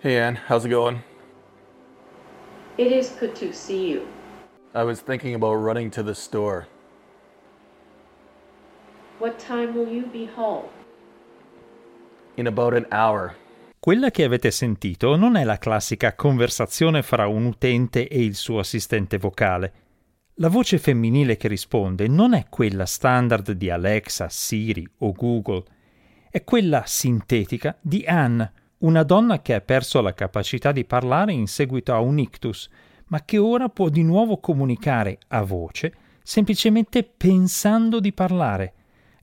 Hey, Anne, how's it going? It is good to see you. I was thinking about running to the store. What time will you be home? In about an hour. Quella che avete sentito non è la classica conversazione fra un utente e il suo assistente vocale. La voce femminile che risponde non è quella standard di Alexa, Siri o Google, è quella sintetica di Anne, una donna che ha perso la capacità di parlare in seguito a un ictus, ma che ora può di nuovo comunicare a voce semplicemente pensando di parlare,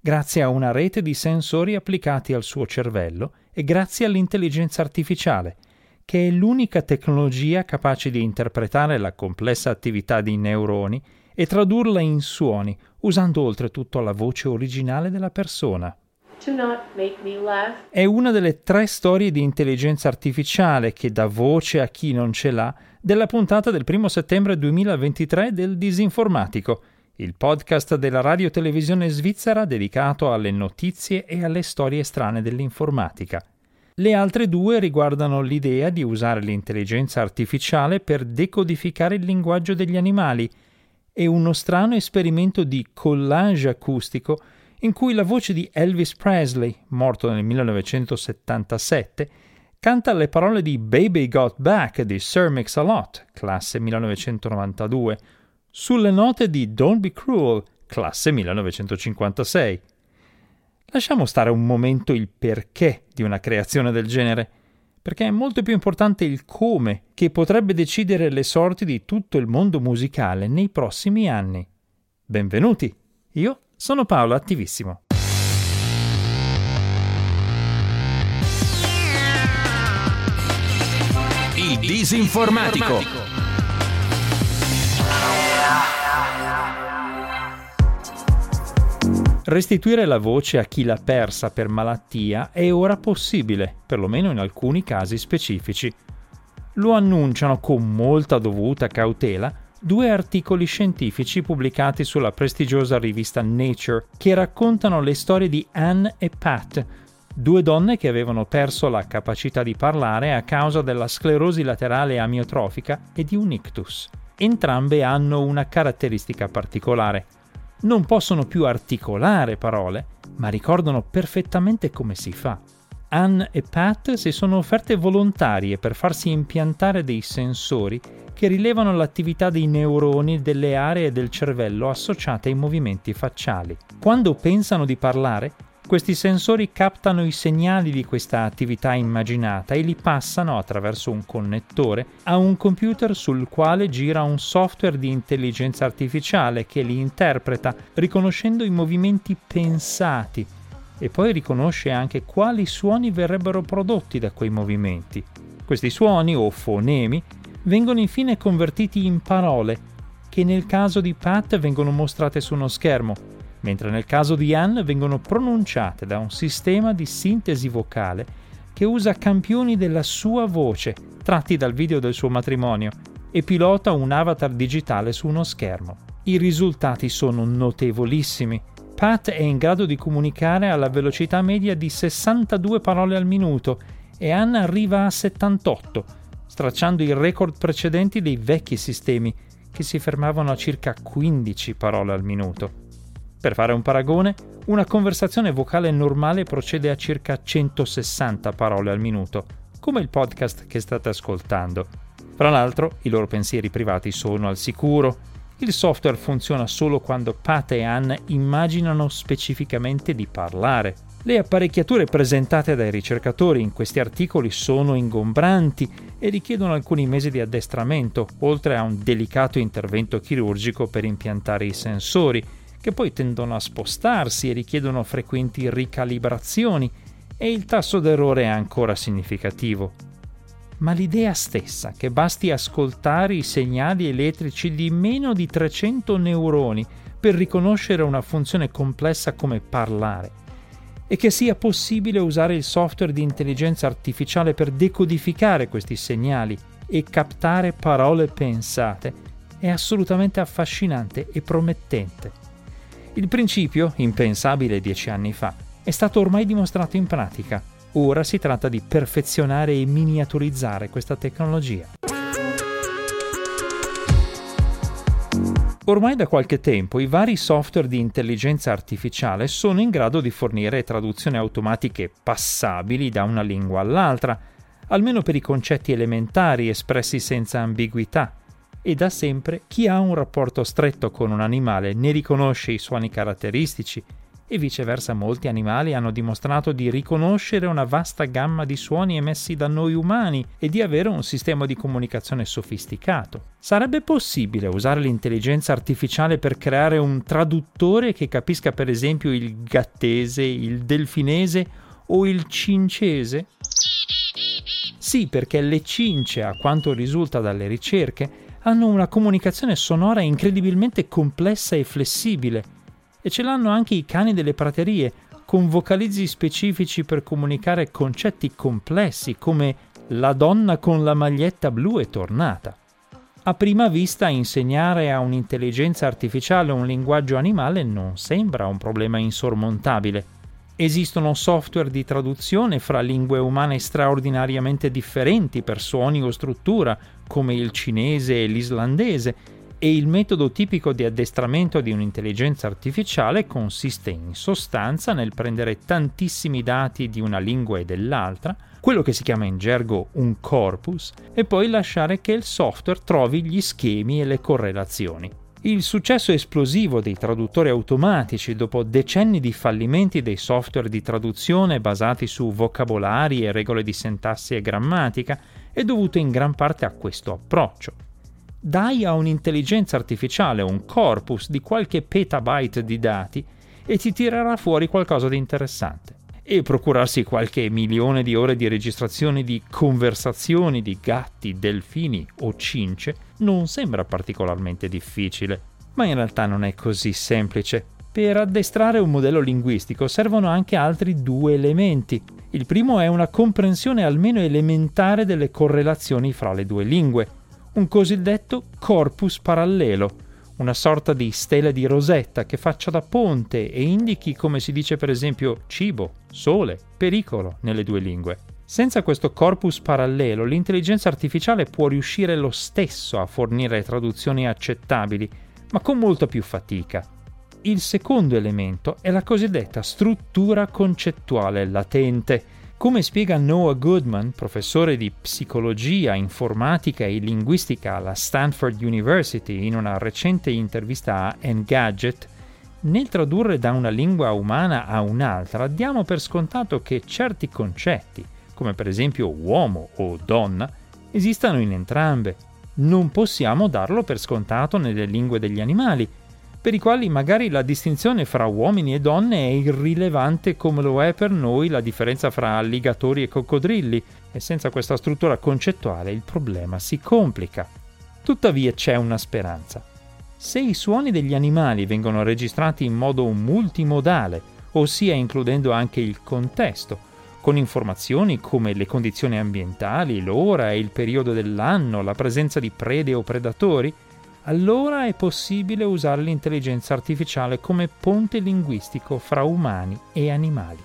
grazie a una rete di sensori applicati al suo cervello e grazie all'intelligenza artificiale, che è l'unica tecnologia capace di interpretare la complessa attività di neuroni e tradurla in suoni, usando oltretutto la voce originale della persona. È una delle tre storie di intelligenza artificiale che dà voce a chi non ce l'ha della puntata del 1 settembre 2023 del Disinformatico, il podcast della radio televisione svizzera dedicato alle notizie e alle storie strane dell'informatica. Le altre due riguardano l'idea di usare l'intelligenza artificiale per decodificare il linguaggio degli animali e uno strano esperimento di collage acustico in cui la voce di Elvis Presley, morto nel 1977, canta le parole di Baby Got Back di Sir Mix-a-Lot, classe 1992, sulle note di Don't Be Cruel, classe 1956. Lasciamo stare un momento il perché di una creazione del genere, perché è molto più importante il come che potrebbe decidere le sorti di tutto il mondo musicale nei prossimi anni. Benvenuti! Io sono Paolo Attivissimo. Il disinformatico. Restituire la voce a chi l'ha persa per malattia è ora possibile, perlomeno in alcuni casi specifici. Lo annunciano con molta dovuta cautela due articoli scientifici pubblicati sulla prestigiosa rivista Nature che raccontano le storie di Anne e Pat, due donne che avevano perso la capacità di parlare a causa della sclerosi laterale amiotrofica e di un ictus. Entrambe hanno una caratteristica particolare. Non possono più articolare parole, ma ricordano perfettamente come si fa. Anne e Pat si sono offerte volontarie per farsi impiantare dei sensori che rilevano l'attività dei neuroni delle aree del cervello associate ai movimenti facciali. Quando pensano di parlare, questi sensori captano i segnali di questa attività immaginata e li passano attraverso un connettore a un computer sul quale gira un software di intelligenza artificiale che li interpreta riconoscendo i movimenti pensati e poi riconosce anche quali suoni verrebbero prodotti da quei movimenti. Questi suoni o fonemi vengono infine convertiti in parole che nel caso di Pat vengono mostrate su uno schermo, mentre nel caso di Anne vengono pronunciate da un sistema di sintesi vocale che usa campioni della sua voce tratti dal video del suo matrimonio e pilota un avatar digitale su uno schermo. I risultati sono notevolissimi Pat è in grado di comunicare alla velocità media di 62 parole al minuto e Anna arriva a 78, stracciando i record precedenti dei vecchi sistemi che si fermavano a circa 15 parole al minuto. Per fare un paragone, una conversazione vocale normale procede a circa 160 parole al minuto, come il podcast che state ascoltando. Fra l'altro, i loro pensieri privati sono al sicuro il software funziona solo quando Pat e Anne immaginano specificamente di parlare. Le apparecchiature presentate dai ricercatori in questi articoli sono ingombranti e richiedono alcuni mesi di addestramento, oltre a un delicato intervento chirurgico per impiantare i sensori, che poi tendono a spostarsi e richiedono frequenti ricalibrazioni, e il tasso d'errore è ancora significativo ma l'idea stessa che basti ascoltare i segnali elettrici di meno di 300 neuroni per riconoscere una funzione complessa come parlare e che sia possibile usare il software di intelligenza artificiale per decodificare questi segnali e captare parole pensate è assolutamente affascinante e promettente. Il principio, impensabile dieci anni fa, è stato ormai dimostrato in pratica Ora si tratta di perfezionare e miniaturizzare questa tecnologia. Ormai da qualche tempo i vari software di intelligenza artificiale sono in grado di fornire traduzioni automatiche passabili da una lingua all'altra, almeno per i concetti elementari espressi senza ambiguità. E da sempre chi ha un rapporto stretto con un animale ne riconosce i suoni caratteristici e viceversa molti animali hanno dimostrato di riconoscere una vasta gamma di suoni emessi da noi umani e di avere un sistema di comunicazione sofisticato. Sarebbe possibile usare l'intelligenza artificiale per creare un traduttore che capisca per esempio il gattese, il delfinese o il cincese? Sì, perché le cince, a quanto risulta dalle ricerche, hanno una comunicazione sonora incredibilmente complessa e flessibile e ce l'hanno anche i cani delle praterie, con vocalizzi specifici per comunicare concetti complessi come la donna con la maglietta blu è tornata. A prima vista insegnare a un'intelligenza artificiale un linguaggio animale non sembra un problema insormontabile. Esistono software di traduzione fra lingue umane straordinariamente differenti per suoni o struttura, come il cinese e l'islandese, e il metodo tipico di addestramento di un'intelligenza artificiale consiste in sostanza nel prendere tantissimi dati di una lingua e dell'altra, quello che si chiama in gergo un corpus, e poi lasciare che il software trovi gli schemi e le correlazioni. Il successo esplosivo dei traduttori automatici dopo decenni di fallimenti dei software di traduzione basati su vocabolari e regole di sintassi e grammatica è dovuto in gran parte a questo approccio dai a un'intelligenza artificiale un corpus di qualche petabyte di dati e ti tirerà fuori qualcosa di interessante. E procurarsi qualche milione di ore di registrazione di conversazioni di gatti, delfini o cince non sembra particolarmente difficile. Ma in realtà non è così semplice. Per addestrare un modello linguistico servono anche altri due elementi. Il primo è una comprensione almeno elementare delle correlazioni fra le due lingue, un cosiddetto corpus parallelo, una sorta di stella di rosetta che faccia da ponte e indichi come si dice per esempio cibo, sole, pericolo nelle due lingue. Senza questo corpus parallelo l'intelligenza artificiale può riuscire lo stesso a fornire traduzioni accettabili, ma con molta più fatica. Il secondo elemento è la cosiddetta struttura concettuale latente, come spiega Noah Goodman, professore di psicologia, informatica e linguistica alla Stanford University in una recente intervista a Engadget, nel tradurre da una lingua umana a un'altra diamo per scontato che certi concetti, come per esempio uomo o donna, esistano in entrambe. Non possiamo darlo per scontato nelle lingue degli animali, per i quali magari la distinzione fra uomini e donne è irrilevante come lo è per noi la differenza fra alligatori e coccodrilli, e senza questa struttura concettuale il problema si complica. Tuttavia c'è una speranza. Se i suoni degli animali vengono registrati in modo multimodale, ossia includendo anche il contesto, con informazioni come le condizioni ambientali, l'ora e il periodo dell'anno, la presenza di prede o predatori, allora è possibile usare l'intelligenza artificiale come ponte linguistico fra umani e animali.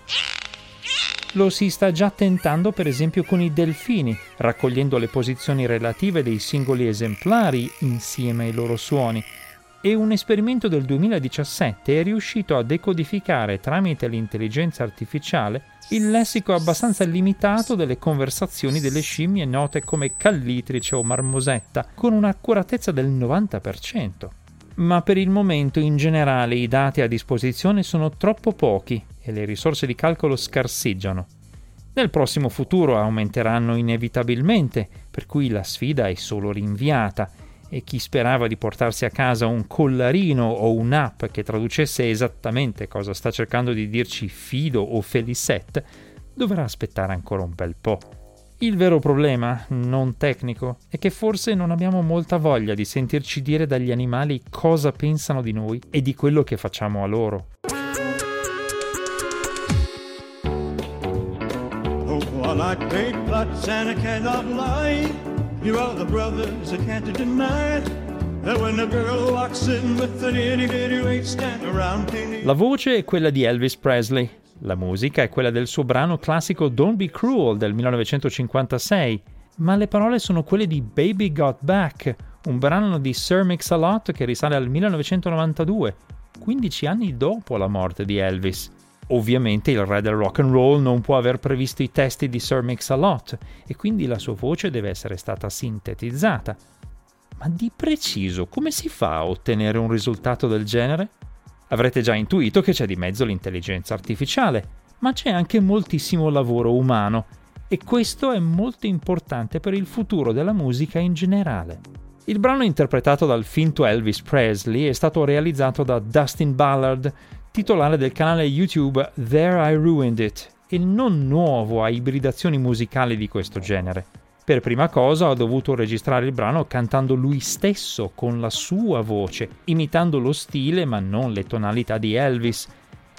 Lo si sta già tentando per esempio con i delfini, raccogliendo le posizioni relative dei singoli esemplari insieme ai loro suoni, e un esperimento del 2017 è riuscito a decodificare tramite l'intelligenza artificiale il lessico abbastanza limitato delle conversazioni delle scimmie note come callitrice o marmosetta, con un'accuratezza del 90%. Ma per il momento in generale i dati a disposizione sono troppo pochi e le risorse di calcolo scarseggiano. Nel prossimo futuro aumenteranno inevitabilmente, per cui la sfida è solo rinviata e chi sperava di portarsi a casa un collarino o un'app che traducesse esattamente cosa sta cercando di dirci Fido o Felicette dovrà aspettare ancora un bel po'. Il vero problema, non tecnico, è che forse non abbiamo molta voglia di sentirci dire dagli animali cosa pensano di noi e di quello che facciamo a loro. Oh, like You the brothers I can't deny around La voce è quella di Elvis Presley, La musica è quella del suo brano classico Don't Be Cruel del 1956, ma le parole sono quelle di Baby Got Back, un brano di Sir Mix-a-Lot che risale al 1992, 15 anni dopo la morte di Elvis. Ovviamente il re del rock and roll non può aver previsto i testi di Sir Mix-a-Lot e quindi la sua voce deve essere stata sintetizzata. Ma di preciso come si fa a ottenere un risultato del genere? Avrete già intuito che c'è di mezzo l'intelligenza artificiale, ma c'è anche moltissimo lavoro umano e questo è molto importante per il futuro della musica in generale. Il brano interpretato dal finto Elvis Presley è stato realizzato da Dustin Ballard, titolare del canale YouTube There I Ruined It, il non nuovo a ibridazioni musicali di questo genere. Per prima cosa ha dovuto registrare il brano cantando lui stesso con la sua voce, imitando lo stile ma non le tonalità di Elvis,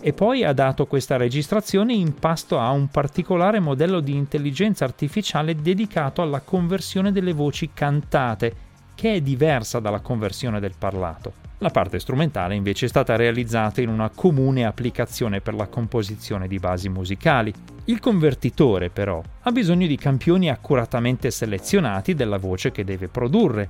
e poi ha dato questa registrazione in pasto a un particolare modello di intelligenza artificiale dedicato alla conversione delle voci cantate, che è diversa dalla conversione del parlato. La parte strumentale invece è stata realizzata in una comune applicazione per la composizione di basi musicali. Il convertitore però ha bisogno di campioni accuratamente selezionati della voce che deve produrre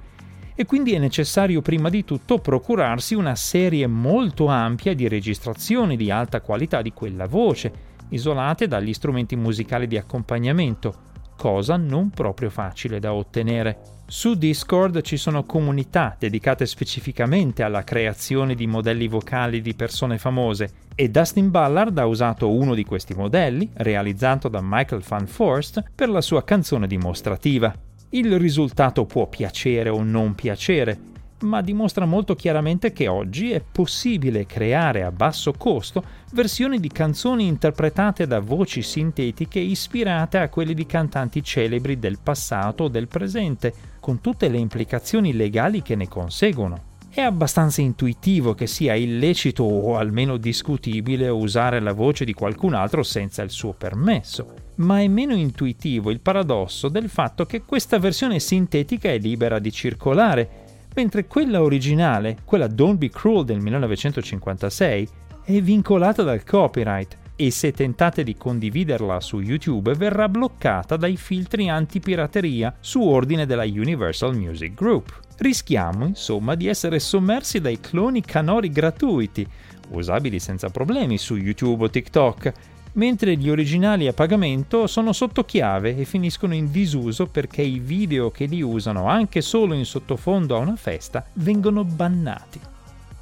e quindi è necessario prima di tutto procurarsi una serie molto ampia di registrazioni di alta qualità di quella voce, isolate dagli strumenti musicali di accompagnamento, cosa non proprio facile da ottenere. Su Discord ci sono comunità dedicate specificamente alla creazione di modelli vocali di persone famose e Dustin Ballard ha usato uno di questi modelli, realizzato da Michael Van Forst, per la sua canzone dimostrativa. Il risultato può piacere o non piacere, ma dimostra molto chiaramente che oggi è possibile creare a basso costo versioni di canzoni interpretate da voci sintetiche ispirate a quelle di cantanti celebri del passato o del presente, con tutte le implicazioni legali che ne conseguono. È abbastanza intuitivo che sia illecito o almeno discutibile usare la voce di qualcun altro senza il suo permesso, ma è meno intuitivo il paradosso del fatto che questa versione sintetica è libera di circolare mentre quella originale, quella Don't Be Cruel del 1956, è vincolata dal copyright e se tentate di condividerla su YouTube verrà bloccata dai filtri antipirateria su ordine della Universal Music Group. Rischiamo, insomma, di essere sommersi dai cloni canori gratuiti, usabili senza problemi su YouTube o TikTok, mentre gli originali a pagamento sono sotto chiave e finiscono in disuso perché i video che li usano anche solo in sottofondo a una festa vengono bannati.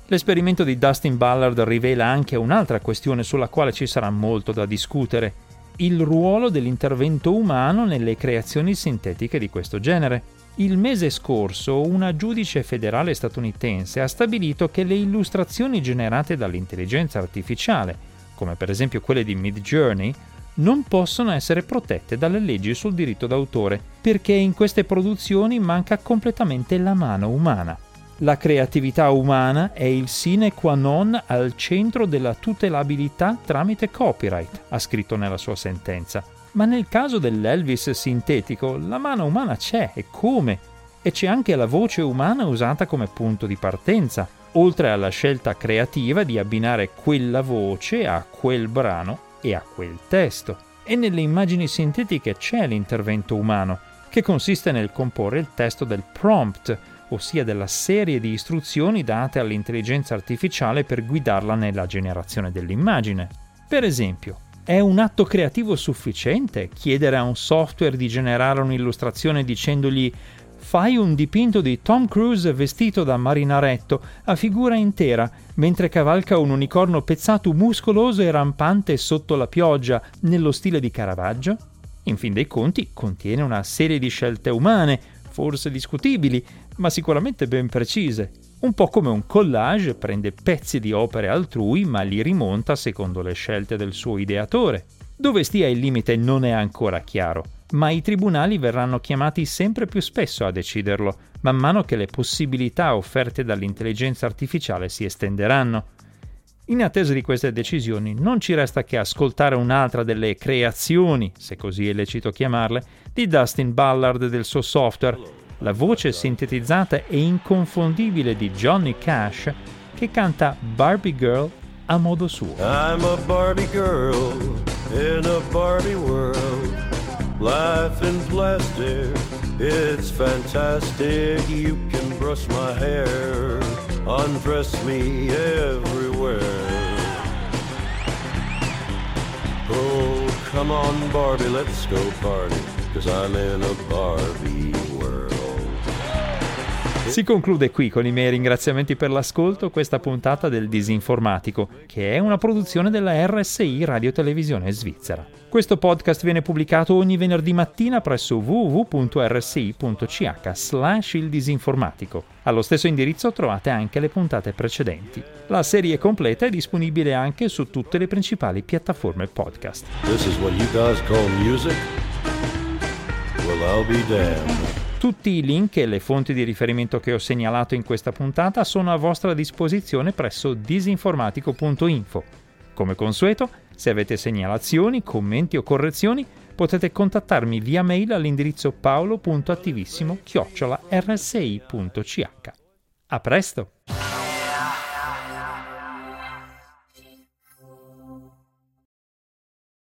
L'esperimento di Dustin Ballard rivela anche un'altra questione sulla quale ci sarà molto da discutere, il ruolo dell'intervento umano nelle creazioni sintetiche di questo genere. Il mese scorso una giudice federale statunitense ha stabilito che le illustrazioni generate dall'intelligenza artificiale come per esempio quelle di Midjourney, non possono essere protette dalle leggi sul diritto d'autore, perché in queste produzioni manca completamente la mano umana. La creatività umana è il sine qua non al centro della tutelabilità tramite copyright, ha scritto nella sua sentenza. Ma nel caso dell'Elvis sintetico, la mano umana c'è e come? E c'è anche la voce umana usata come punto di partenza, oltre alla scelta creativa di abbinare quella voce a quel brano e a quel testo. E nelle immagini sintetiche c'è l'intervento umano, che consiste nel comporre il testo del prompt, ossia della serie di istruzioni date all'intelligenza artificiale per guidarla nella generazione dell'immagine. Per esempio, è un atto creativo sufficiente chiedere a un software di generare un'illustrazione dicendogli fai un dipinto di Tom Cruise vestito da marinaretto a figura intera, mentre cavalca un unicorno pezzato muscoloso e rampante sotto la pioggia, nello stile di Caravaggio? In fin dei conti contiene una serie di scelte umane, forse discutibili, ma sicuramente ben precise. Un po' come un collage prende pezzi di opere altrui ma li rimonta secondo le scelte del suo ideatore. Dove stia il limite non è ancora chiaro ma i tribunali verranno chiamati sempre più spesso a deciderlo, man mano che le possibilità offerte dall'intelligenza artificiale si estenderanno. In attesa di queste decisioni non ci resta che ascoltare un'altra delle creazioni, se così è lecito chiamarle, di Dustin Ballard e del suo software, la voce sintetizzata e inconfondibile di Johnny Cash che canta Barbie Girl a modo suo. I'm a Barbie girl in a Barbie world. Life in plastic, it's fantastic. You can brush my hair, undress me everywhere. Oh, come on, Barbie, let's go party, cause I'm in a Barbie world. Si conclude qui con i miei ringraziamenti per l'ascolto questa puntata del Disinformatico, che è una produzione della RSI Radio Televisione Svizzera. Questo podcast viene pubblicato ogni venerdì mattina presso www.rsi.ch slash il disinformatico. Allo stesso indirizzo trovate anche le puntate precedenti. La serie completa è disponibile anche su tutte le principali piattaforme podcast. This is what you guys call music? Well, I'll be damned. Tutti i link e le fonti di riferimento che ho segnalato in questa puntata sono a vostra disposizione presso disinformatico.info. Come consueto, se avete segnalazioni, commenti o correzioni, potete contattarmi via mail all'indirizzo paolo.attivissimo-rsi.ch. A presto!